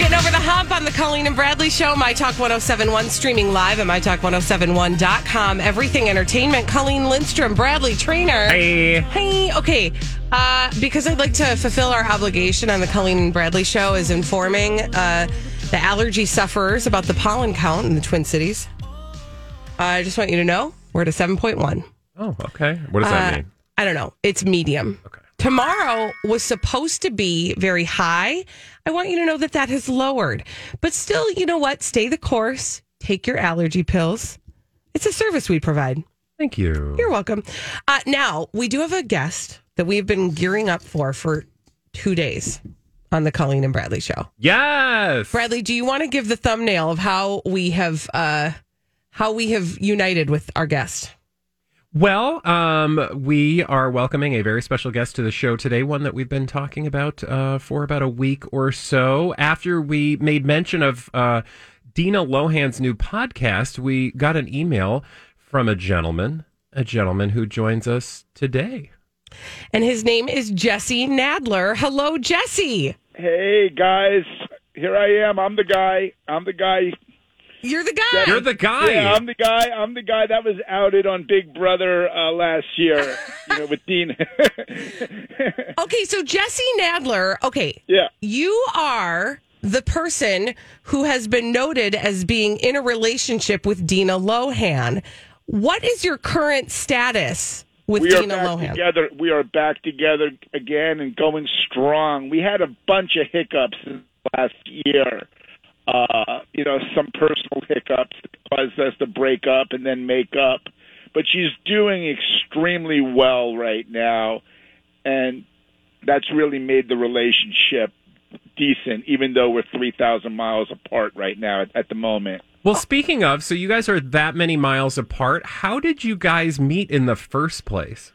Getting over the hump on the Colleen and Bradley Show, My Talk 1071, streaming live at MyTalk1071.com. Everything Entertainment. Colleen Lindstrom, Bradley Traynor. Hey. Hey, okay. Uh, because I'd like to fulfill our obligation on the Colleen and Bradley Show is informing uh, the allergy sufferers about the pollen count in the Twin Cities. I just want you to know we're at a 7.1. Oh, okay. What does that Uh, mean? I don't know. It's medium. Okay. Tomorrow was supposed to be very high. I want you to know that that has lowered. But still, you know what? Stay the course. Take your allergy pills. It's a service we provide. Thank you. You're welcome. Uh, now, we do have a guest that we've been gearing up for for two days on the Colleen and Bradley show. Yes. Bradley, do you want to give the thumbnail of how we have uh, how we have united with our guest? Well, um, we are welcoming a very special guest to the show today, one that we've been talking about uh, for about a week or so. After we made mention of uh, Dina Lohan's new podcast, we got an email from a gentleman, a gentleman who joins us today. And his name is Jesse Nadler. Hello, Jesse. Hey guys, here I am. I'm the guy. I'm the guy. You're the guy. You're the guy. Yeah, I'm the guy. I'm the guy that was outed on Big Brother uh, last year. You know, with Dean. okay, so Jesse Nadler. Okay, yeah. you are the person who has been noted as being in a relationship with Dina Lohan. What is your current status with We Dina Lohan? together. We are back together again and going strong. We had a bunch of hiccups last year. Uh, you know, some personal hiccups caused us to break up and then make up. But she's doing extremely well right now, and that's really made the relationship decent, even though we're 3,000 miles apart right now at, at the moment. Well, speaking of, so you guys are that many miles apart. How did you guys meet in the first place?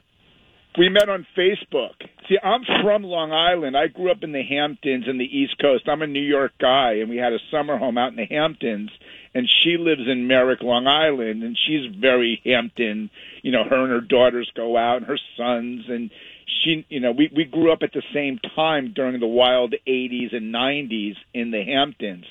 We met on Facebook. See, I'm from Long Island. I grew up in the Hamptons in the East Coast. I'm a New York guy, and we had a summer home out in the Hamptons. And she lives in Merrick, Long Island, and she's very Hampton. You know, her and her daughters go out, and her sons, and she. You know, we we grew up at the same time during the wild '80s and '90s in the Hamptons.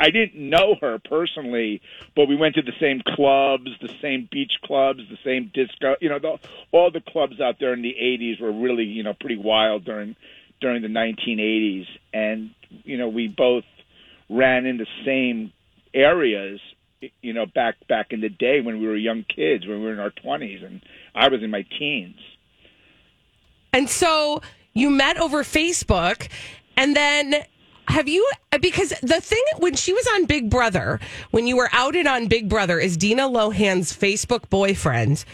I didn't know her personally, but we went to the same clubs, the same beach clubs, the same disco. You know, the, all the clubs out there in the '80s were really, you know, pretty wild during during the 1980s, and you know, we both ran in the same areas. You know, back back in the day when we were young kids, when we were in our 20s, and I was in my teens. And so you met over Facebook, and then have you? Because the thing when she was on Big Brother, when you were outed on Big Brother as Dina Lohan's Facebook boyfriend,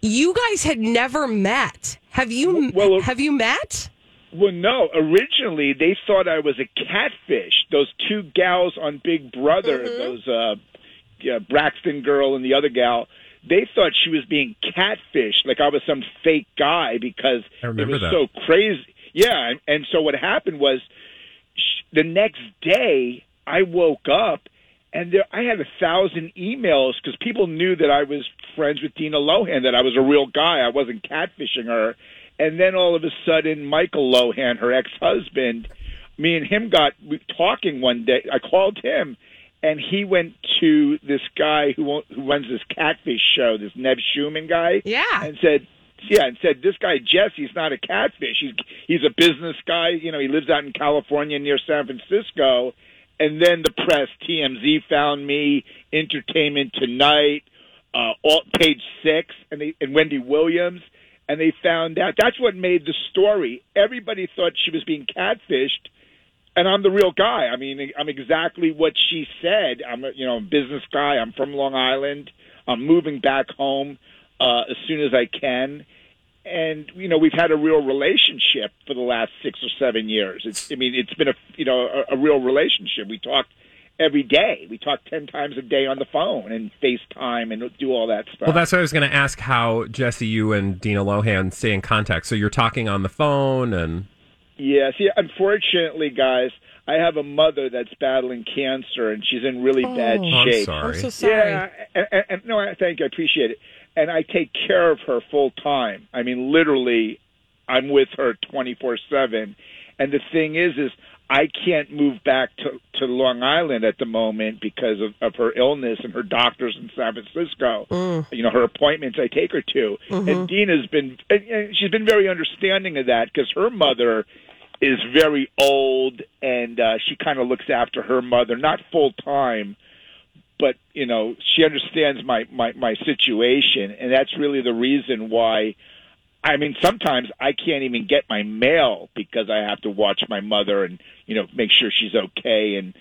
you guys had never met. Have you? Well, have you met? Well, no. Originally, they thought I was a catfish. Those two gals on Big Brother, those uh, yeah, Braxton girl and the other gal, they thought she was being catfished, like I was some fake guy because I it was that. so crazy. Yeah, and, and so what happened was sh- the next day I woke up and there, I had a thousand emails because people knew that I was friends with Dina Lohan, that I was a real guy. I wasn't catfishing her. And then all of a sudden, Michael Lohan, her ex-husband, me and him got talking one day. I called him, and he went to this guy who who runs this catfish show, this Nev Schulman guy, Yeah. and said, yeah, and said this guy Jesse's not a catfish. He's he's a business guy. You know, he lives out in California near San Francisco. And then the press, TMZ found me, Entertainment Tonight, uh, page six, and they, and Wendy Williams, and they found out. That's what made the story. Everybody thought she was being catfished, and I'm the real guy. I mean, I'm exactly what she said. I'm a you know a business guy. I'm from Long Island. I'm moving back home uh, as soon as I can. And you know we've had a real relationship for the last six or seven years. It's I mean it's been a you know a, a real relationship. We talk every day. We talk 10 times a day on the phone and FaceTime and do all that stuff. Well, that's what I was going to ask how, Jesse, you and Dina Lohan stay in contact. So you're talking on the phone and. Yeah, see, unfortunately, guys, I have a mother that's battling cancer and she's in really bad Oh. shape. I'm sorry. I'm so sorry. Yeah, and, and, and no, I thank you. I appreciate it. And I take care of her full time. I mean, literally, I'm with her 24 seven. And the thing is, is I can't move back to to Long Island at the moment because of, of her illness and her doctors in San Francisco. You know, her appointments I take her to. And Dina's been, and, and she's been very understanding of that because her mother is very old and uh, she kind of looks after her mother, not full time but you know she understands my my my situation and that's really the reason why i mean sometimes i can't even get my mail because i have to watch my mother and you know make sure she's okay and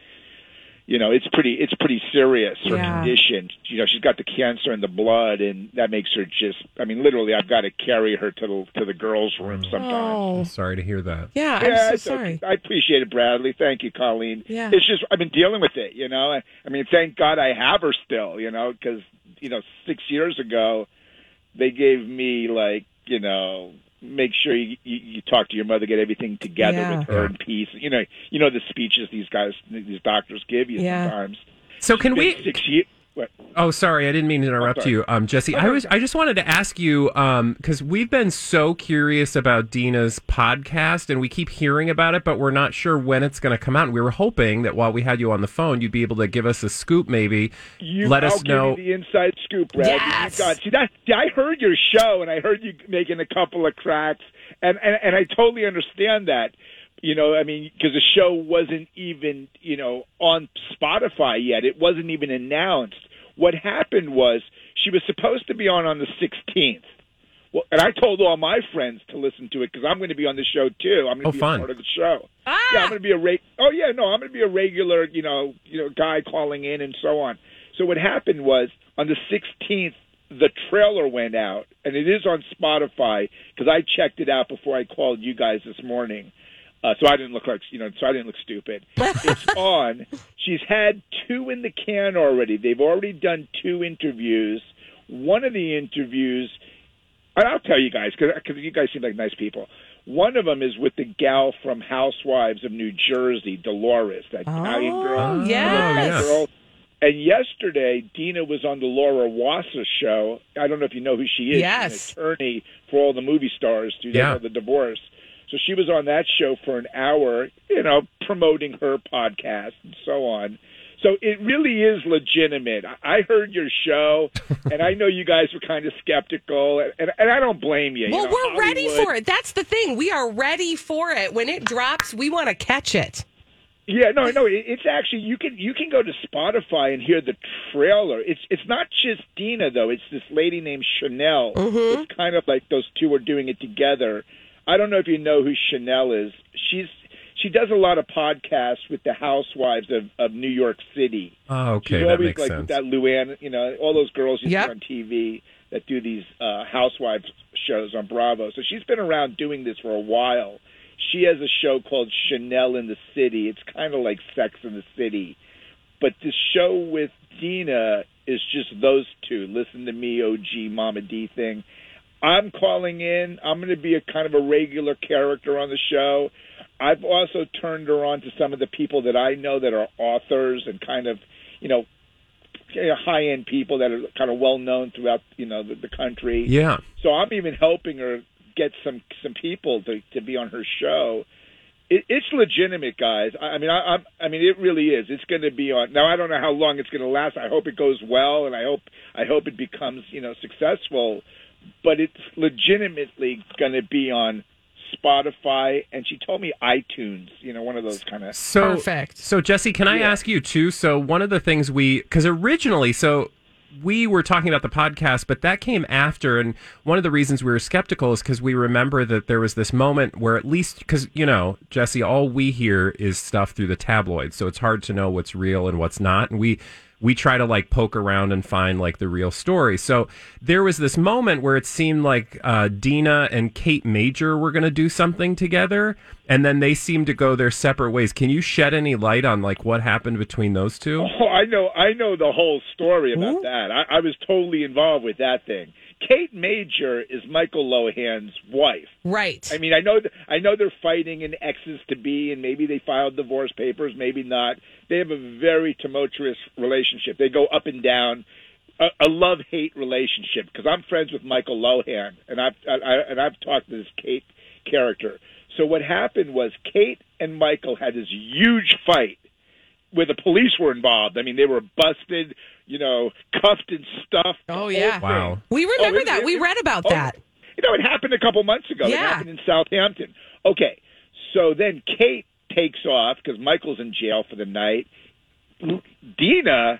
you know it's pretty it's pretty serious her Yeah. condition you know she's got the cancer in the blood and that makes her just i mean literally i've got to carry her to the to the girls room oh. sometimes Oh, I'm Sorry to hear that. yeah, yeah, I'm so it's sorry. okay. I appreciate it, Bradley. Thank you, Colleen. Yeah. It's just I've been dealing with it, you know. I, I mean, thank God I have her still, you know, because you know, six years ago, they gave me like, you know, make sure you, you, you talk to your mother, get everything together Yeah. with her Yeah. in peace. You know, you know the speeches these guys, these doctors give you Yeah. sometimes. So can we? six years? What? Oh, sorry, I didn't mean to interrupt you, um, Jesse. I was, I just wanted to ask you, um, because we've been so curious about Dina's podcast, and we keep hearing about it, but we're not sure when it's going to come out. And we were hoping that while we had you on the phone, you'd be able to give us a scoop, maybe. You, Let us I'll know. The inside scoop, Brad. Yes. You got, see that? See, I heard your show, and I heard you making a couple of cracks, and and, and I totally understand that. You know, I mean, because the show wasn't even you know on Spotify yet. It wasn't even announced. What happened was she was supposed to be on on the 16th. Well, and I told all my friends to listen to it because I'm going to be on the show too. I'm going to Oh, be fun. a part of the show. Ah! Yeah, I'm going to be a reg- Oh yeah, no, I'm going to be a regular, you know, you know, guy calling in and so on. So what happened was on the 16th, the trailer went out, and it is on Spotify because I checked it out before I called you guys this morning. Uh, so I didn't look like you know, so I didn't look stupid. it's on. She's had two in the can already. They've already done two interviews. One of the interviews, and I'll tell you guys because you guys seem like nice people. One of them is with the gal from Housewives of New Jersey, Dolores, that Italian oh, girl. Oh, Oh, yes. Girl. And yesterday, Dina was on the Laura Wasser show. I don't know if you know who she is. Yes. She's an attorney for all the movie stars to Yeah. the divorce. So she was on that show for an hour, you know, promoting her podcast and so on. So it really is legitimate. I heard your show, and I know you guys were kind of skeptical, and, and I don't blame you. you Well, know, we're ready for it. That's the thing. We are ready for it. When it drops, we want to catch it. Yeah, no, no. It's actually you can you can go to Spotify and hear the trailer. It's it's not just Dina though. It's this lady named Chanel. Mm-hmm. It's kind of like those two are doing it together. I don't know if you know who Chanel is. She's she does a lot of podcasts with the housewives of, of New York City. Oh, okay, She's that makes like sense. with that Luann, you know, all those girls you Yep. see on TV that do these uh, housewives shows on Bravo. So she's been around doing this for a while. She has a show called Chanel in the City. It's kind of like Sex in the City, but the show with Dina is just those two. Listen to me, OG Mama D thing. I'm calling in. I'm going to be a kind of a regular character on the show. I've also turned her on to some of the people that I know that are authors and kind of, you know, high end people that are kind of well known throughout, you know, the, the country. Yeah. So I'm even helping her get some some people to to be on her show. It, it's legitimate, guys. I, I mean, I, I'm, I mean, it really is. It's going to be on. Now, I don't know how long it's going to last. I hope it goes well, and I hope I hope it becomes you know successful. But it's legitimately going to be on Spotify, and she told me iTunes. You know, one of those kind of. So Perfect. So Jesse, can I ask you too? So one of the things we because originally, so we were talking about the podcast, but that came after. And one of the reasons we were skeptical is because we remember that there was this moment where, at least, because, you know, Jesse, all we hear is stuff through the tabloids. So it's hard to know what's real and what's not. And we, we try to like poke around and find like the real story. So there was this moment where it seemed like uh, Dina and Kate Major were going to do something together, and then they seemed to go their separate ways. Can you shed any light on like what happened between those two? Oh, I know, I know the whole story about that. I, I was totally involved with that thing. Kate Major is Michael Lohan's wife. Right. I mean, I know, th- I know they're fighting in exes to be, and maybe they filed divorce papers, maybe not. They have a very tumultuous relationship. They go up and down, a, a love hate relationship. Because I'm friends with Michael Lohan, and I've I, I, and I've talked to this Kate character. So what happened was Kate and Michael had this huge fight where the police were involved. I mean, they were busted, you know, cuffed and stuffed. Oh, yeah. whole Wow. we oh, remember Oh, it- that. it- we it- read about oh, that. You know, it happened a couple months ago. It Yeah. happened in Southampton. Okay, so then Kate takes off because Michael's in jail for the night. Dina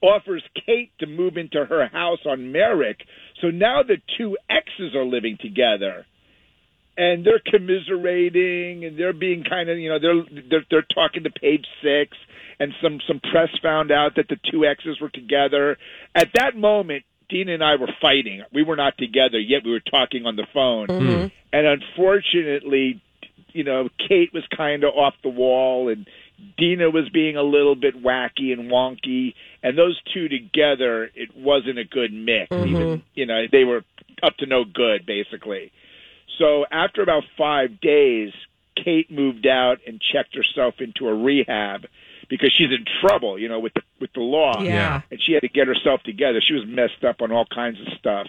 offers Kate to move into her house on Merrick. So now the two exes are living together. And they're commiserating, and they're being kind of, you know, they're they're they're talking to Page Six, and some some press found out that the two exes were together. At that moment, Dina and I were fighting. We were not together yet. We were talking on the phone, mm-hmm. and unfortunately, you know, Kate was kind of off the wall, and Dina was being a little bit wacky and wonky, and those two together, it wasn't a good mix. Mm-hmm. Even you know, they were up to no good, basically. So after about five days, Kate moved out and checked herself into a rehab because she's in trouble, you know, with the with the law. Yeah. And she had to get herself together. She was messed up on all kinds of stuff.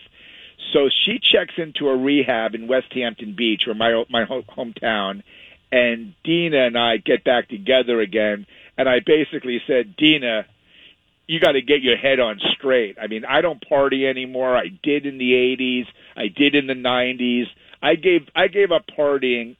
So she checks into a rehab in Westhampton Beach, or my my hometown, and Dina and I get back together again. And I basically said, Dina, you got to get your head on straight. I mean, I don't party anymore. I did in the '80s. I did in the '90s. I gave I gave up partying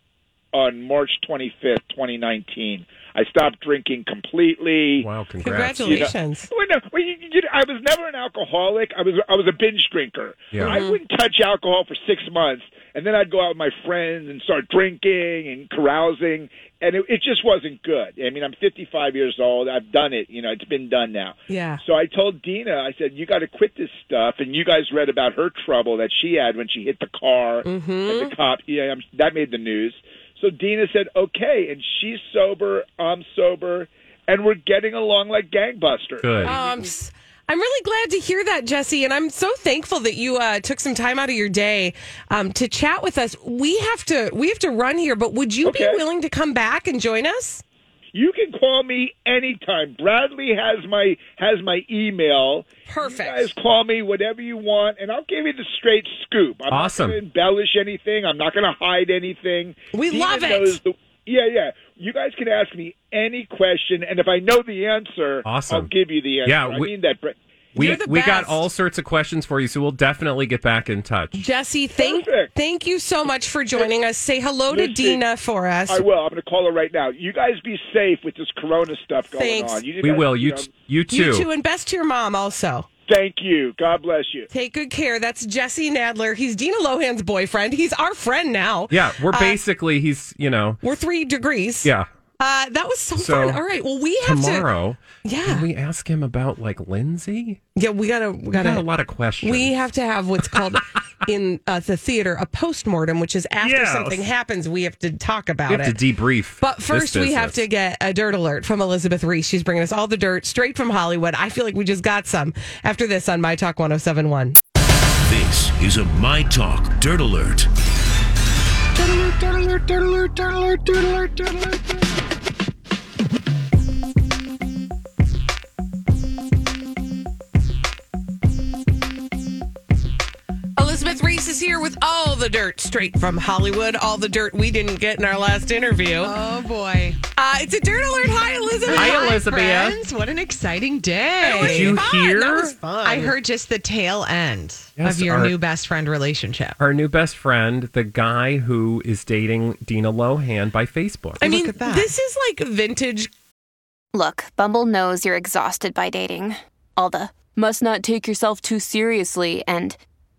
on March 25th, 2019. I stopped drinking completely. Wow, congrats. Congratulations. Well, no, well, you, you, I was never an alcoholic. I was I was a binge drinker. Yeah. I wouldn't touch alcohol for six months, and then I'd go out with my friends and start drinking and carousing, and it, it just wasn't good. I mean, I'm 55 years old. I've done it. You know, it's been done now. Yeah. So I told Dina, I said, you got to quit this stuff. And you guys read about her trouble that she had when she hit the car Mm-hmm. and the cop. Yeah, I'm, that made the news. So Dina said, okay. And she's sober. I'm sober. And we're getting along like gangbusters. Good. Um, s- I'm really glad to hear that, Jesse, and I'm so thankful that you uh, took some time out of your day um, to chat with us. We have to we have to run here, but would you Okay. be willing to come back and join us? You can call me anytime. Bradley has my has my email. Perfect. You guys call me whatever you want, and I'll give you the straight scoop. I'm Awesome. not going to embellish anything. I'm not going to hide anything. We Dina love it. the- yeah, yeah. You guys can ask me any question, and if I know the answer, Awesome. I'll give you the answer. Yeah, I mean that. Brad. we we got all sorts of questions for you, so we'll definitely get back in touch. Jesse, thank Perfect. thank you so much for joining us. Say hello to Dina for us. I will. I'm going to call her right now. You guys be safe with this Corona stuff going Thanks. on. You We guys, will. You know, t- you too. You too, and best to your mom also. thank you. God bless you. Take good care. That's Jesse Nadler. He's Dina Lohan's boyfriend. He's our friend now. Yeah, we're Uh, basically he's you know We're three degrees. yeah. Uh, that was so, So, fun. All right. Well, we have to. Tomorrow, Yeah. can we ask him about like Lindsay? Yeah, we gotta. We We got a lot of questions. We have to have what's called in uh, the theater a postmortem, which is after Yes. something happens, we have to talk about We have it. to debrief. But first, we have to get a dirt alert from Elizabeth Reese. She's bringing us all the dirt straight from Hollywood. I feel like we just got some after this on My Talk 1071. This is a My Talk Dirt Alert. Elizabeth the dirt straight from Hollywood, all the dirt we didn't get in our last interview. Oh boy. Uh, it's a dirt alert. Hi, Elizabeth. Hi, Elizabeth. Friends, what an exciting day. Did you Fun. hear? That was fun. I heard just the tail end Yes, of your our- new best friend relationship. Our new best friend, the guy who is dating Dina Lohan by Facebook. I mean, at that. this is like vintage. Look, Bumble knows you're exhausted by dating. All the must not take yourself too seriously, and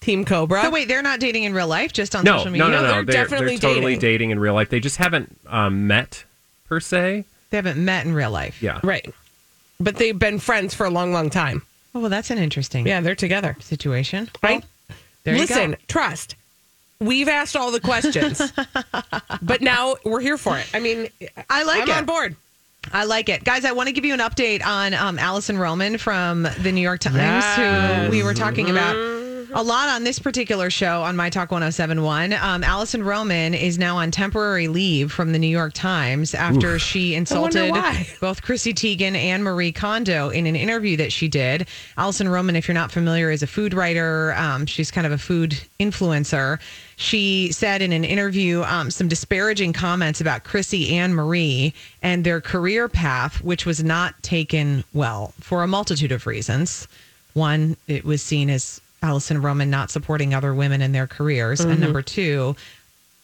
Team Cobra. So wait, they're not dating in real life, just on No, social no, media. no, no. they're They're, definitely they're totally dating. dating. in real life. They just haven't um, met per se. They haven't met in real life. Yeah. Right. But they've been friends for a long, long time. Oh, well, that's an interesting Yeah, they're together. situation. Right? Well, there you Listen, go. trust. We've asked all the questions, but now we're here for it. I mean, I like I'm it. on board. I like it. Guys, I want to give you an update on um, Alison Roman from the New York Times, Yes. who we were talking about a lot on this particular show on My Talk 1071. Um, Alison Roman is now on temporary leave from the New York Times after she insulted both Chrissy Teigen and Marie Kondo in an interview that she did. Alison Roman, if you're not familiar, is a food writer. Um, she's kind of a food influencer. She said in an interview um, some disparaging comments about Chrissy and Marie and their career path, which was not taken well for a multitude of reasons. One, it was seen as Alison Roman not supporting other women in their careers. And number two,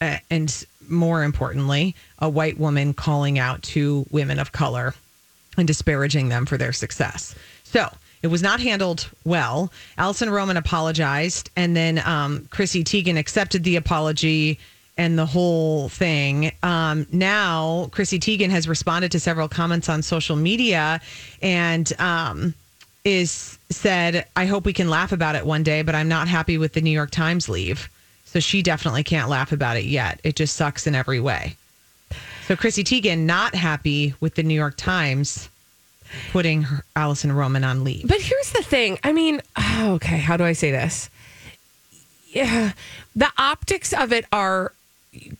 uh, and more importantly, a white woman calling out to women of color and disparaging them for their success. So it was not handled well. Alison Roman apologized, and then um, Chrissy Teigen accepted the apology and the whole thing. Um, now, Chrissy Teigen has responded to several comments on social media and um, is said, I hope we can laugh about it one day, but I'm not happy with the New York Times leave. So she definitely can't laugh about it yet. It just sucks in every way. So Chrissy Teigen not happy with the New York Times putting her, Alison Roman on leave. But here's the thing. I mean, oh, okay, how do I say this? Yeah, the optics of it are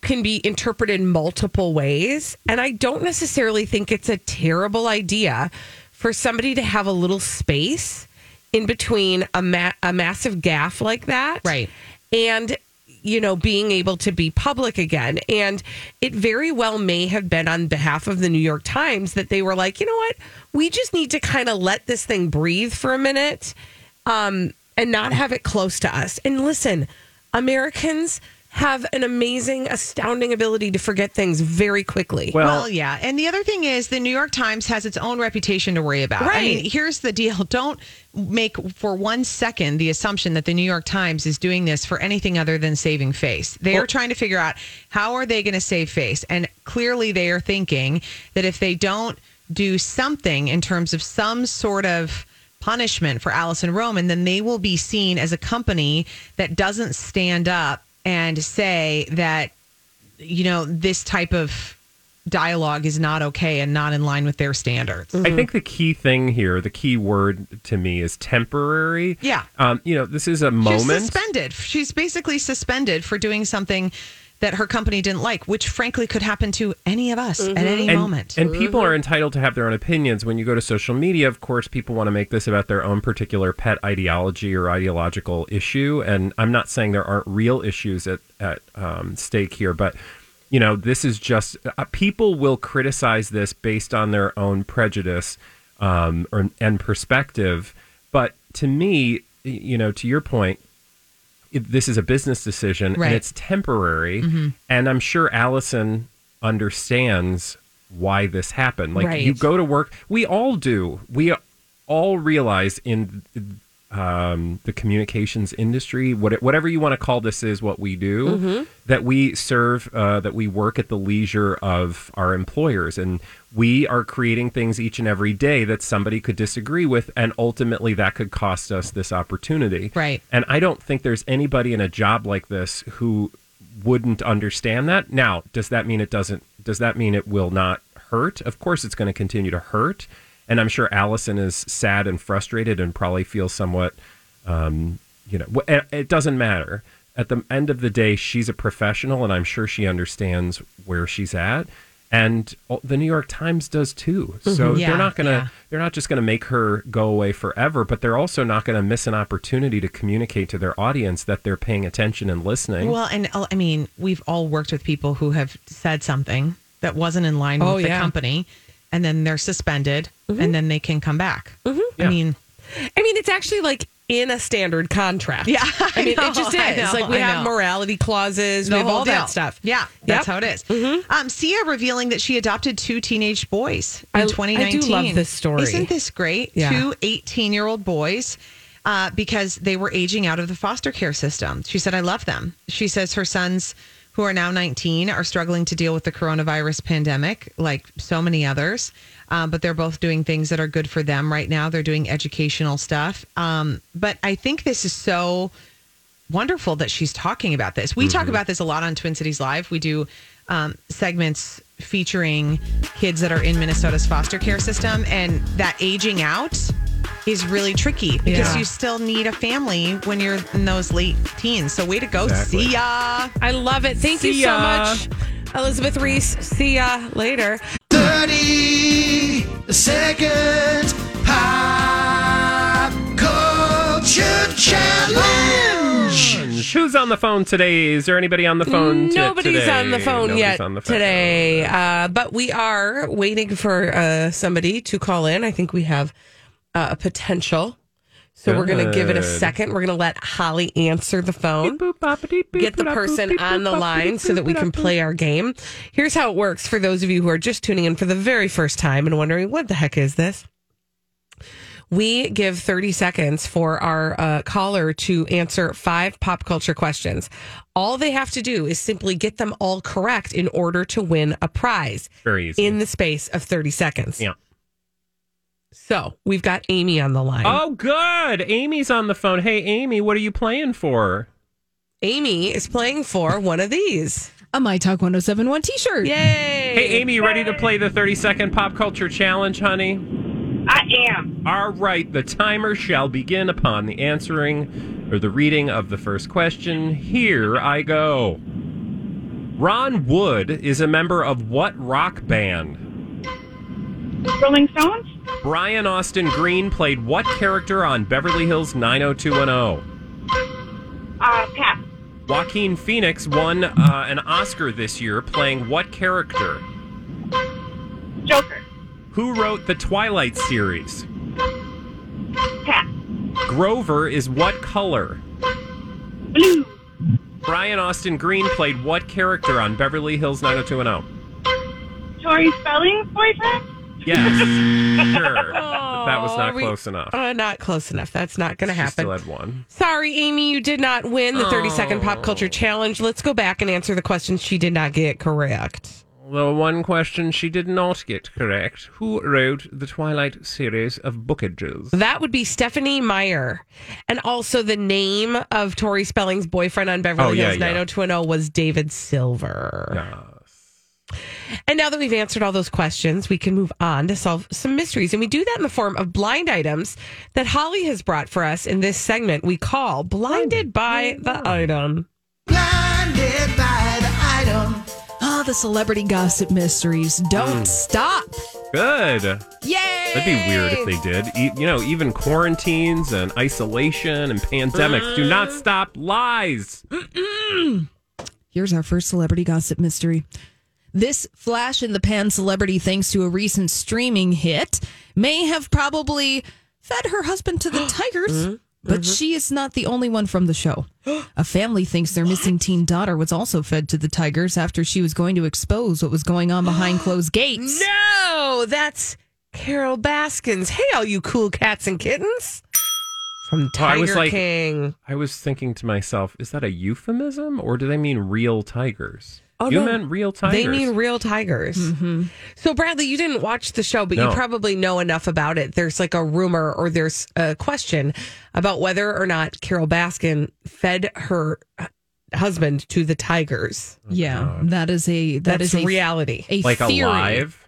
can be interpreted multiple ways, and I don't necessarily think it's a terrible idea for somebody to have a little space in between a ma- a massive gaffe like that, Right. And you know, being able to be public again. And it very well may have been on behalf of the New York Times that they were like, you know what? We just need to kind of let this thing breathe for a minute um, and not have it close to us. And listen, Americans have an amazing, astounding ability to forget things very quickly. Well, Well, yeah. And the other thing is, the New York Times has its own reputation to worry about. I mean, here's the deal. Don't make for one second the assumption that the New York Times is doing this for anything other than saving face. They are trying to figure out how are they going to save face. And clearly they are thinking that if they don't do something in terms of some sort of punishment for Alison Roman, then they will be seen as a company that doesn't stand up and say that you know, this type of dialogue is not okay and not in line with their standards. I think the key thing here, the key word to me is temporary. Yeah. Um, you know, this is a She's moment. suspended. She's basically suspended for doing something that her company didn't like, which frankly could happen to any of us at any and, moment. and people are entitled to have their own opinions. When you go to social media, of course, people want to make this about their own particular pet ideology or ideological issue. And I'm not saying there aren't real issues at, at um, stake here, but you know, this is just uh, people will criticize this based on their own prejudice um, or, and perspective. But to me, you know, to your point, this is a business decision Right. and it's temporary. Mm-hmm. And I'm sure Alison understands why this happened. Like Right. you go to work, we all do. We all realize in um, the communications industry, what, whatever you want to call this is what we do, that we serve, uh, that we work at the leisure of our employers. And we are creating things each and every day that somebody could disagree with. And ultimately, that could cost us this opportunity. Right. And I don't think there's anybody in a job like this who wouldn't understand that. Now, does that mean it doesn't? Does that mean it will not hurt? Of course, it's going to continue to hurt, and I'm sure Alison is sad and frustrated and probably feels somewhat, um, you know, it it doesn't matter. At the end of the day, she's a professional, and I'm sure she understands where she's at. And the New York Times does too. So Mhm. Yeah, they're not gonna yeah. they're not just gonna make her go away forever, but they're also not gonna miss an opportunity to communicate to their audience that they're paying attention and listening. Well, and uh, I mean, we've all worked with people who have said something that wasn't in line Oh, with the yeah. company, and then they're suspended, and then they can come back. Yeah. I mean, I mean, it's actually like in a standard contract. Yeah, I I mean, know, it just is. I know, like we I have know. morality clauses, the we have all deal. that stuff. Yeah, that's Yep. how it is. Um, Sia revealing that she adopted two teenage boys in I- I do 2019. love this story. Isn't this great? Yeah. Two 18 year old boys. Uh, because they were aging out of the foster care system. She said, I love them. She says her sons, who are now 19, are struggling to deal with the coronavirus pandemic, like so many others. Um, but they're both doing things that are good for them right now. They're doing educational stuff. Um, but I think this is so wonderful that she's talking about this. We talk about this a lot on Twin Cities Live. We do um, segments featuring kids that are in Minnesota's foster care system, and that aging out is really tricky because Yeah. you still need a family when you're in those late teens. So, way to go, Exactly. see ya. I love it. Thank you See so ya. much, Elizabeth Reese. See ya later. 30 second pop culture challenge. Who's on the phone today? Is there anybody on the phone? t- Nobody's today? on the phone Nobody's yet on the phone. today, uh, but we are waiting for uh, somebody to call in. I think we have uh, a potential. So we're going to give it a second. We're going to let Holly answer the phone. Get the person on the line so that we can play our game. Here's how it works for those of you who are just tuning in for the very first time and wondering, what the heck is this? We give 30 seconds for our uh, caller to answer five pop culture questions. All they have to do is simply get them all correct in order to win a prize Very easy. in the space of 30 seconds. yeah. So we've got Amy on the line. Oh, good. Amy's on the phone. Hey, Amy, what are you playing for? Amy is playing for one of these. A My Talk 1071 t shirt. Yay. Hey, Amy, you ready to play the 30 second pop culture challenge, honey? I am. All right, the timer shall begin upon the answering or the reading of the first question. Here I go. Ron Wood is a member of what rock band? Rolling Stones? Brian Austin Green played what character on Beverly Hills 90210? Uh, Pat. Joaquin Phoenix won uh, an Oscar this year playing what character? Joker. Who wrote the Twilight series? Pat. Grover is what color? Blue. Brian Austin Green played what character on Beverly Hills 90210? Tori Spelling's boyfriend? Yes, sure. But that was not we- close enough. Uh, not close enough. That's not going to happen. still had one. Sorry, Amy, you did not win the 30 second pop culture challenge. Let's go back and answer the questions she did not get correct. The one question she did not get correct who wrote the Twilight series of bookages? That would be Stephenie Meyer. And also the name of Tori Spelling's boyfriend on Beverly Oh, yeah, Hills yeah. 90210 was David Silver. Yes. And now that we've answered all those questions, we can move on to solve some mysteries. And we do that in the form of blind items that Holly has brought for us in this segment we call Blinded by the Item. Blinded by the item. Oh, the celebrity gossip mysteries don't Mm. stop. Good. Yay! That'd be weird if they did. E- you know, even quarantines and isolation and pandemics do not stop lies. Here's our first celebrity gossip mystery. This flash in the pan celebrity, thanks to a recent streaming hit, may have probably fed her husband to the tigers, mm-hmm. but mm-hmm. she is not the only one from the show. A family thinks their missing teen daughter was also fed to the tigers after she was going to expose what was going on behind closed gates. No, that's Carol Baskins. Hey, all you cool cats and kittens from Oh, Tiger I was like, King. I was thinking to myself, is that a euphemism or do they mean real tigers? Oh, you no. meant real tigers. They mean real tigers. So, Bradley, you didn't watch the show, but you probably know enough about it. There's like a rumor or there's a question about whether or not Carol Baskin fed her husband to the Tigers. Yeah, that is a that That's is a reality. A like theory. alive?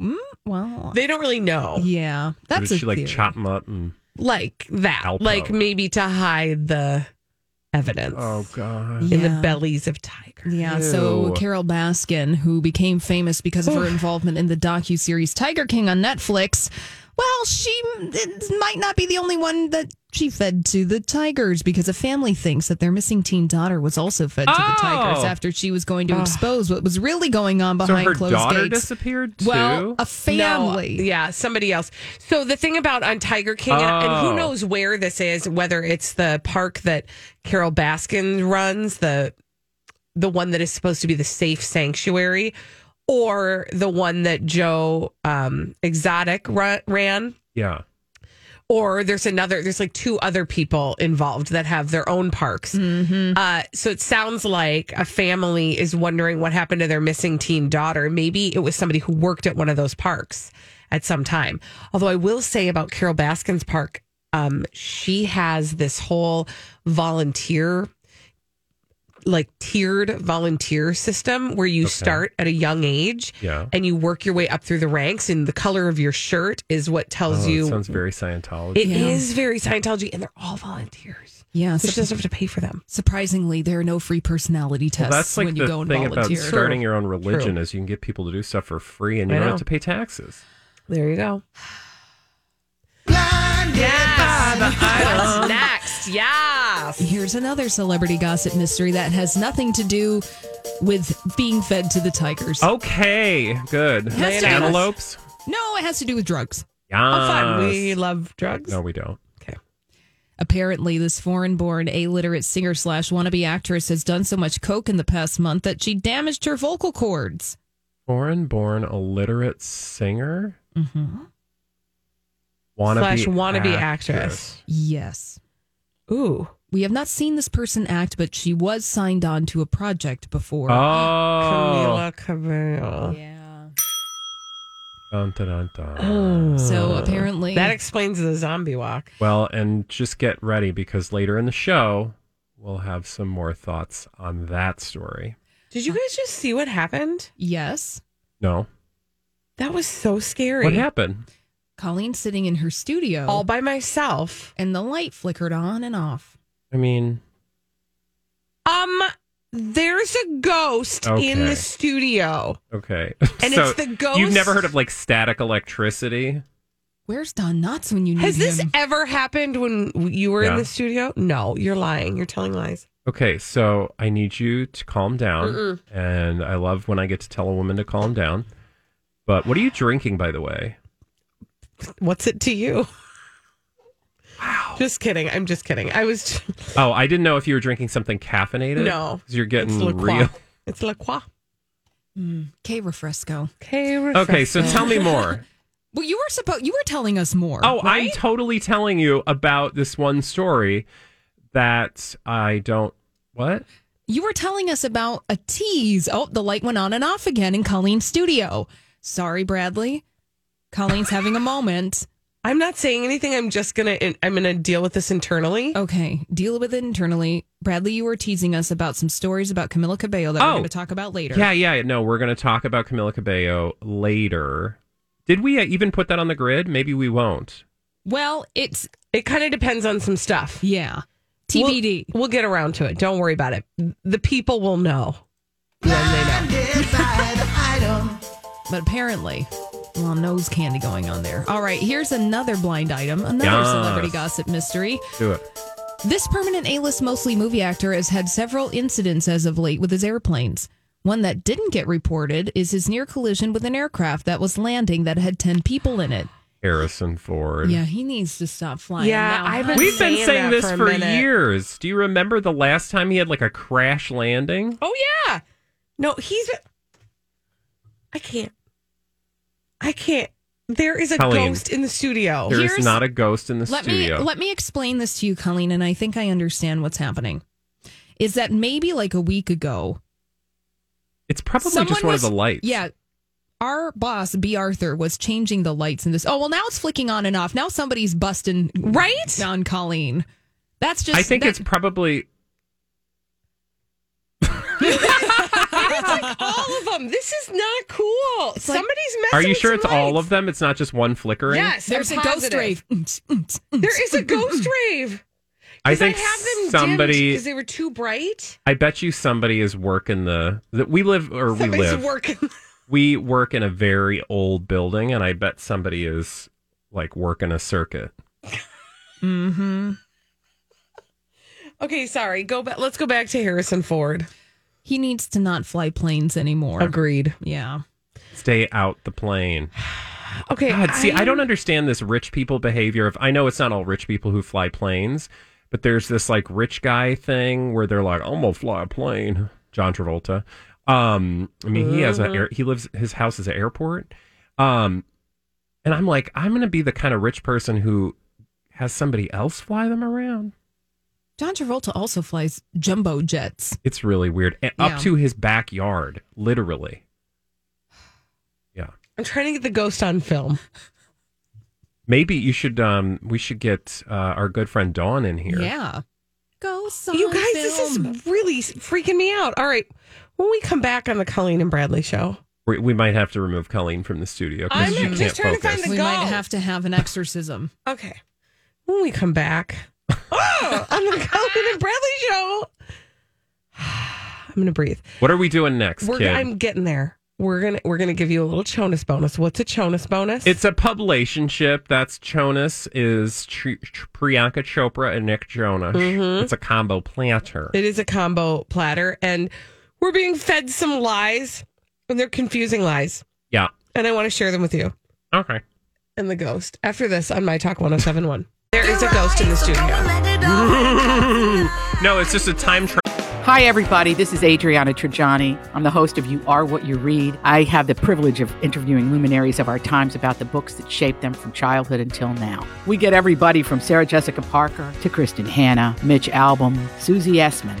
Mm, well, They don't really know. yeah, Or that's did a she like theory. chop them up and Like that. Alpo. Like maybe to hide the evidence oh god. in the bellies of tigers. Yeah, so Carol Baskin, who became famous because of her involvement in the docu series Tiger King on Netflix, well, she it might not be the only one that she fed to the tigers because a family thinks that their missing teen daughter was also fed to the tigers Oh. after she was going to expose what was really going on So behind her closed daughter gates. disappeared too. well, a family. No, yeah, somebody else. So the thing about on Tiger King, and, and Oh. who knows where this is, whether it's the park that Carol Baskin runs, the the one that is supposed to be the safe sanctuary, or the one that Joe um, Exotic ran. yeah. or there's another there's like two other people involved that have their own parks uh, so it sounds like a family is wondering what happened to their missing teen daughter maybe it was somebody who worked at one of those parks at some time although i will say about carol baskin's park um, she has this whole volunteer like tiered volunteer system where you start at a young age Yeah. and you work your way up through the ranks and the color of your shirt is what tells Oh, you it sounds very Scientology. it is very Scientology, and they're all volunteers. yeah, So sup- she doesn't have to pay for them. surprisingly, there are no free personality Well, tests that's like when you the go and thing about volunteer. starting your own religion True. is you can get people to do stuff for free and you I don't know. have to pay taxes. There you go. Blinded What's next? Yes. Here's another celebrity gossip mystery that has nothing to do with being fed to the tigers. Okay, good. Has to be- Antelopes? No, it has to do with drugs. Yes. How fun. We love drugs. No, we don't. Okay. Apparently, this foreign born illiterate singer slash wannabe actress has done so much coke in the past month that she damaged her vocal cords. Foreign born illiterate singer? Mm-hmm. Wannabe Slash wannabe actress. Yes. Ooh. We have not seen this person act, but she was signed on to a project before. Oh. Camila Cabello. Yeah. Dun, dun, dun, dun. Oh. So apparently, That explains the zombie walk. Well, and just get ready because later in the show, we'll have some more thoughts on that story. Did you guys just see what happened? yes, No. That was so scary. What happened? Colleen's sitting in her studio, All by myself. and the light flickered on and off. I mean, Um, there's a ghost in the studio. okay. And So it's the ghost. You've never heard of like static electricity? Where's Don Knotts when you need Has this him? ever happened when you were in the studio? No, you're lying. You're telling lies. Okay, so I need you to calm down. Mm-mm. And I love when I get to tell a woman to calm down. But what are you drinking, by the way? What's it to you? Wow. Just kidding. I'm just kidding. I was. Just... Oh, I didn't know if you were drinking something caffeinated. No. 'Cause you're getting it's La Croix. real. It's La Croix. Mm, K Refresco. Okay. Okay, so tell me more. Well, you were supposed you were telling us more. Oh, I'm totally telling you about this one story that I don't. What? You were telling us about a tease. Oh, the light went on and off again in Colleen's studio. Sorry, Bradley. Colleen's having a moment. I'm not saying anything. I'm just gonna. I'm gonna deal with this internally. Okay, deal with it internally. Bradley, you were teasing us about some stories about Camila Cabello that we're Oh. going to talk about later. Yeah, yeah. No, we're going to talk about Camila Cabello later. Did we uh, even put that on the grid? Maybe we won't. Well, it's It kind of depends on some stuff. yeah. TBD. We'll, we'll get around to it. Don't worry about it. The people will know when they know. by the item. but apparently, well, nose candy going on there. All right, here's another blind item, another Yes. celebrity gossip mystery. Do it. This permanent A-list, mostly movie actor, has had several incidents as of late with his airplanes. One that didn't get reported is his near collision with an aircraft that was landing that had 10 people in it. Harrison Ford. Yeah, he needs to stop flying. Yeah, now, I've been- We've been saying saying this for for years. Do you remember the last time he had like a crash landing? Oh yeah. No, he's. I can't. I can't. There is a Colleen. ghost in the studio. There is Here's- not a ghost in the let studio. me let me explain this to you, Colleen, and I think I understand what's happening. Is that maybe like a week ago, it's probably someone just one was- of the lights. Yeah. Our boss, B. Arthur, was changing the lights in this. Oh, well, now it's flicking on and off. Now somebody's busting Right? on Colleen. That's just. I think that- it's probably like all of them. This is not cool. Somebody's messing with you. Are you with sure some it's all lights. of them? It's not just one flickering? Yes, There's I'm a ghost positive. rave. There is a ghost rave. I 'Cause think have them somebody. because they were too bright. I bet you somebody is working the that we live or we Somebody's live. working. we work in a very old building, and I bet somebody is like working a circuit. Mm-hmm. Okay, sorry. Go back. Let's go back to Harrison Ford. He needs to not fly planes anymore. Agreed. Yeah. Stay out the plane. Okay. God, see, I don't understand this rich people behavior. Of I know it's not all rich people who fly planes, but there's this like rich guy thing where they're like, "I'm gonna fly a plane." John Travolta. Um, I mean, he has a air, he lives his house is an airport. Um, and I'm like, I'm gonna be the kind of rich person who has somebody else fly them around. John Travolta also flies jumbo jets. It's really weird. And Yeah. Up to his backyard, literally. Yeah. I'm trying to get the ghost on film. Maybe you should um we should get uh, our good friend Dawn in here. Yeah. Ghosts You on guys, this is really freaking me out. All right. When we come back on the Colleen and Bradley show, We, we might have to remove Colleen from the studio I'm because she can't just trying to focus. find we go. might have to have an exorcism. Okay. When we come back oh, on the Colleen and Bradley show, I'm going to breathe. what are we doing next, We're, kid? I'm getting there. We're gonna we're gonna give you a little Jonas bonus. What's a Jonas bonus? It's a publicationship. That's Jonas is Tr- Tr- Priyanka Chopra and Nick Jonas. Mhm. It's a combo planter. It is a combo platter, and we're being fed some lies, and they're confusing lies. Yeah. And I want to share them with you. Okay. And the ghost. After this on My Talk 1071. There is a ghost in the studio. no, it's just a time travel. Hi, everybody. This is Adriana Trigiani. I'm the host of You Are What You Read. I have the privilege of interviewing luminaries of our times about the books that shaped them from childhood until now. We get everybody from Sarah Jessica Parker to Kristin Hannah, Mitch Albom, Susie Essman,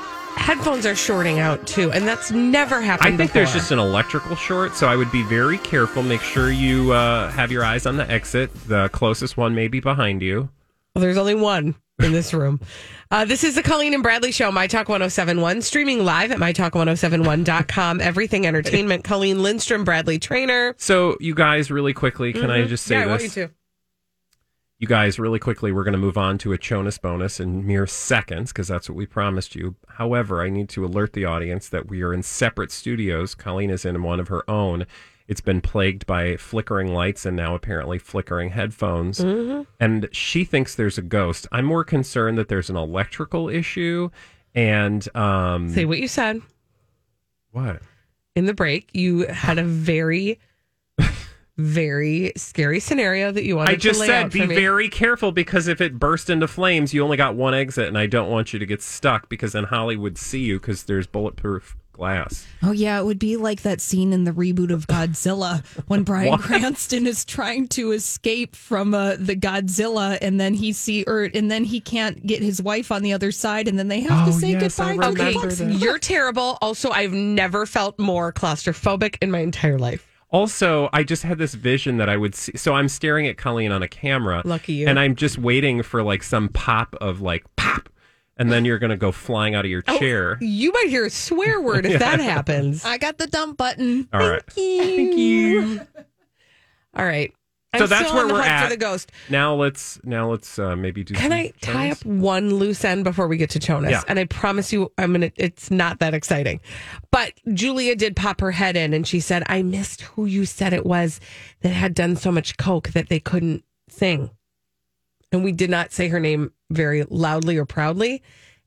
headphones are shorting out too, and that's never happened I think before. there's just an electrical short, so I would be very careful. Make sure you uh, have your eyes on the exit. The closest one may be behind you. Well, there's only one in this room. Uh, this is the Colleen and Bradley Show, My Talk 1071, streaming live at MyTalk1071.com. Everything Entertainment. Colleen Lindstrom, Bradley Traynor. So, you guys, really quickly, can I Mhm. just say yeah, this? You guys, really quickly, we're going to move on to a Jonas bonus in mere seconds because that's what we promised you. However, I need to alert the audience that we are in separate studios. Colleen is in one of her own. It's been plagued by flickering lights and now apparently flickering headphones. Mhm. And she thinks there's a ghost. I'm more concerned that there's an electrical issue. And um, Say what you said what? in the break. You had a very, very scary scenario that you wanted I just to lay said out be for me. very careful because if it burst into flames, you only got one exit, and I don't want you to get stuck because then Holly would see you because there's bulletproof glass. Oh yeah, it would be like that scene in the reboot of Godzilla when Bryan Cranston is trying to escape from uh, the Godzilla, and then he see or and then he can't get his wife on the other side, and then they have to Oh, say yes, goodbye to the remember kids. that. You're terrible. Also, I've never felt more claustrophobic in my entire life. Also, I just had this vision that I would see. So I'm staring at Colleen on a camera. Lucky you. And I'm just waiting for like some pop of like pop, and then you're gonna go flying out of your Oh, chair. You might hear a swear word if that happens. I got the dump button. All right. Thank you. All right. So I'm that's where we're at. for the ghost. Now let's now let's uh, maybe do. Can I tie up one loose end before we get to Jonas? Yeah. And I promise you, I'm gonna. It's not that exciting, but Julia did pop her head in, and she said, "I missed who you said it was that had done so much coke that they couldn't sing." and we did not say her name very loudly or proudly.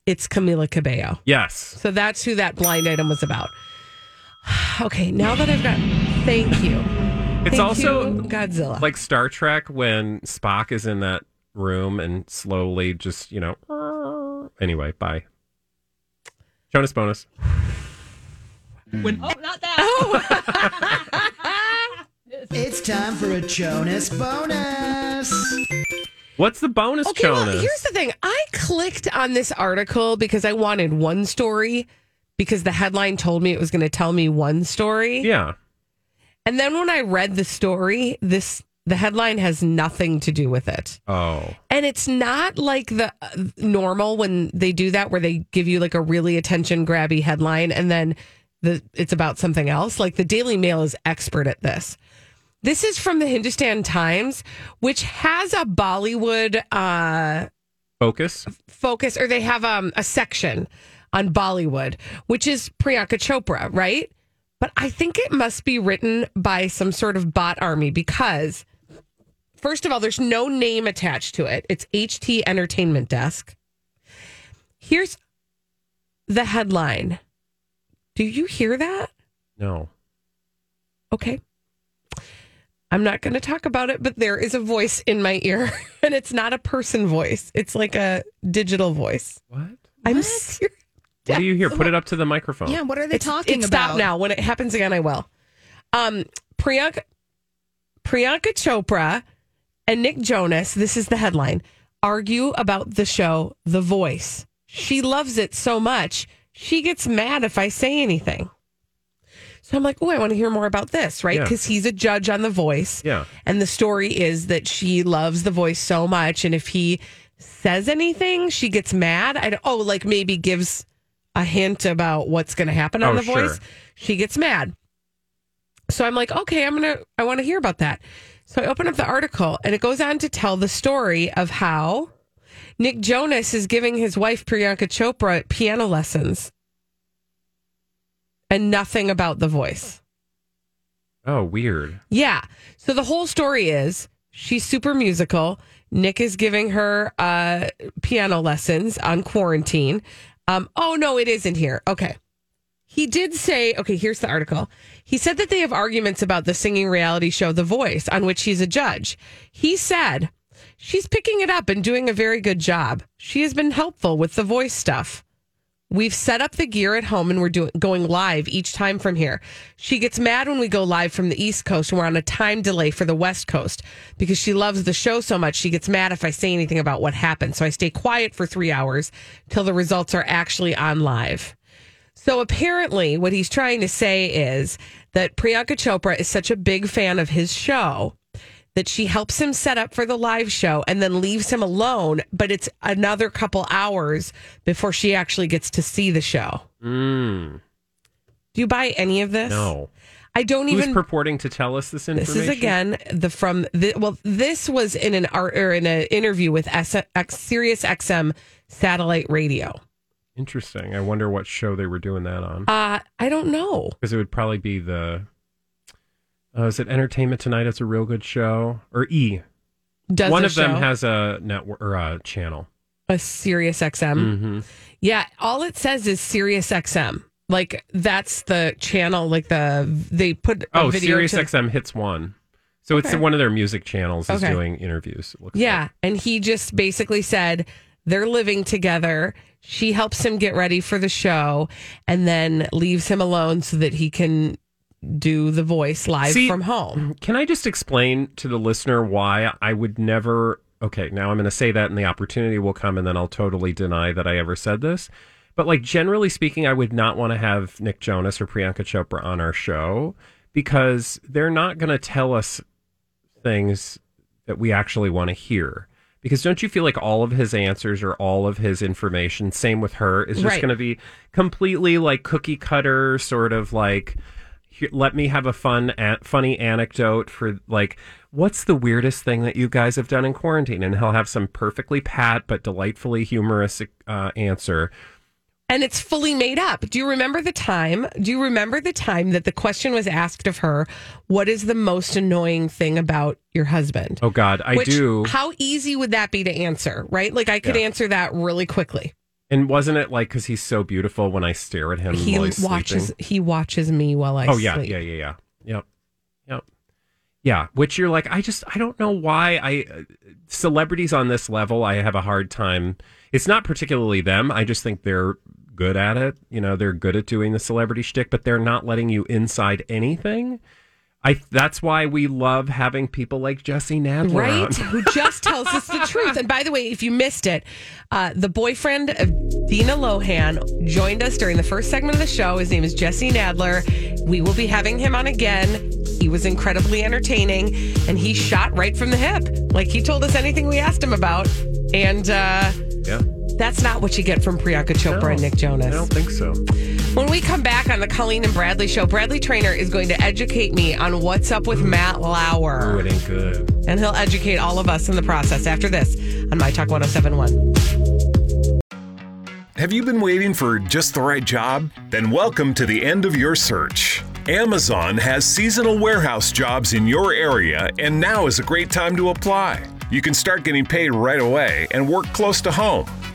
It's Camila Cabello. Yes. So that's who that blind item was about. Okay, now that I've got, thank you. It's Thank also you, Godzilla. like Star Trek when Spock is in that room and slowly just, you know. Anyway, bye. Jonas bonus. When, oh, not that. Oh. It's time for a Jonas bonus. What's the bonus, Okay, well, Jonas? here's the thing. I clicked on this article because I wanted one story because the headline told me it was going to tell me one story. yeah. And then when I read the story, this the headline has nothing to do with it. Oh. And it's not like the uh, normal when they do that where they give you like a really attention grabby headline and then the it's about something else. Like the Daily Mail is expert at this. This is from the Hindustan Times, which has a Bollywood uh Focus. focus or they have um, a section on Bollywood, which is Priyanka Chopra, right? But I think it must be written by some sort of bot army because, first of all, there's no name attached to it. It's HT Entertainment Desk. Here's the headline. Do you hear that? No. Okay. I'm not going to talk about it, but there is a voice in my ear, and it's not a person voice. It's like a digital voice. What? I'm serious. What do you hear? Put it up to the microphone. Yeah, what are they It's- talking it's about? Stop now. When it happens again, I will. Um, Priyanka, Priyanka Chopra and Nick Jonas. This is the headline. Argue about the show The Voice. She loves it so much she gets mad if I say anything. So I'm like, oh, I want to hear more about this, right? Yeah. Because he's a judge on The Voice. Yeah. And the story is that she loves The Voice so much. And if he says anything, she gets mad. I don't, oh, like maybe gives a hint about what's going to happen on Oh, The sure. Voice. She gets mad. So I'm like, okay, I'm going to, I want to hear about that. So I open up the article and it goes on to tell the story of how Nick Jonas is giving his wife, Priyanka Chopra, piano lessons and nothing about The Voice. Oh, weird. Yeah. So the whole story is she's super musical. Nick is giving her uh, piano lessons on quarantine. Um, oh, no, it isn't here. Okay. He did say, okay, here's the article. He said that they have arguments about the singing reality show The Voice, on which he's a judge. He said, she's picking it up and doing a very good job. She has been helpful with the voice stuff. We've set up the gear at home and we're doing going live each time from here. She gets mad when we go live from the East Coast and we're on a time delay for the West Coast because she loves the show so much. She gets mad if I say anything about what happened. So I stay quiet for three hours till the results are actually on live. So apparently, what he's trying to say is that Priyanka Chopra is such a big fan of his show that she helps him set up for the live show and then leaves him alone. But it's another couple hours before she actually gets to see the show. Mm, Do you buy any of this? no. I don't even Who's even. purporting to tell us this information? This is again the from the well. This was in an art or in an interview with S, X, Sirius XM satellite radio. Interesting. I wonder what show they were doing that on. Uh I don't know. Because it would probably be the. Uh, is it Entertainment Tonight? It's a real good show. Or E. Does One of them has a network or a channel. a Sirius XM. Mm-hmm. Yeah, all it says is Sirius XM. Like that's the channel. Like the they put a Oh, Sirius to- XM hits one. So it's one of their music channels is Okay. doing interviews. It looks Yeah, and he just basically said they're living together. She helps him get ready for the show, and then leaves him alone so that he can do the voice live See, from home. Can I just explain to the listener why I would never? Okay, now I'm going to say that, and the opportunity will come, and then I'll totally deny that I ever said this. But like generally speaking, I would not want to have Nick Jonas or Priyanka Chopra on our show because they're not going to tell us things that we actually want to hear. Because don't you feel like all of his answers or all of his information, same with her, is just Right. going to be completely like cookie cutter, sort of like, here, let me have a fun, a- funny anecdote for like, what's the weirdest thing that you guys have done in quarantine? And he'll have some perfectly pat but delightfully humorous uh, answer. and it's fully made up. Do you remember the time? Do you remember the time that the question was asked of her, what is the most annoying thing about your husband? Oh God, I Which, do. How easy would that be to answer, right? Like I could Yeah. answer that really quickly. And wasn't it like because he's so beautiful when I stare at him He watches sleeping? he watches me while I oh yeah, sleep. yeah, yeah, yeah. Yep, yep, yeah. Which you're like, I just, I don't know why I uh, celebrities on this level. I have a hard time. It's not particularly them. I just think they're good at it. You know, they're good at doing the celebrity shtick, but they're not letting you inside anything. I. That's why we love having people like Jesse Nadler Right? Who just tells us the truth. And by the way, if you missed it, uh, the boyfriend of Dina Lohan joined us during the first segment of the show. His name is Jesse Nadler. We will be having him on again. He was incredibly entertaining and he shot right from the hip. Like he told us anything we asked him about. And uh, Yeah. That's not what you get from Priyanka Chopra and Nick Jonas. I don't think so. When we come back on the Colleen and Bradley show, Bradley Traynor is going to educate me on what's up with Matt Lauer. Ooh, it ain't good. And he'll educate all of us in the process after this on My Talk 1071. Have you been waiting for just the right job? Then welcome to the end of your search. Amazon has seasonal warehouse jobs in your area, and now is a great time to apply. You can start getting paid right away and work close to home.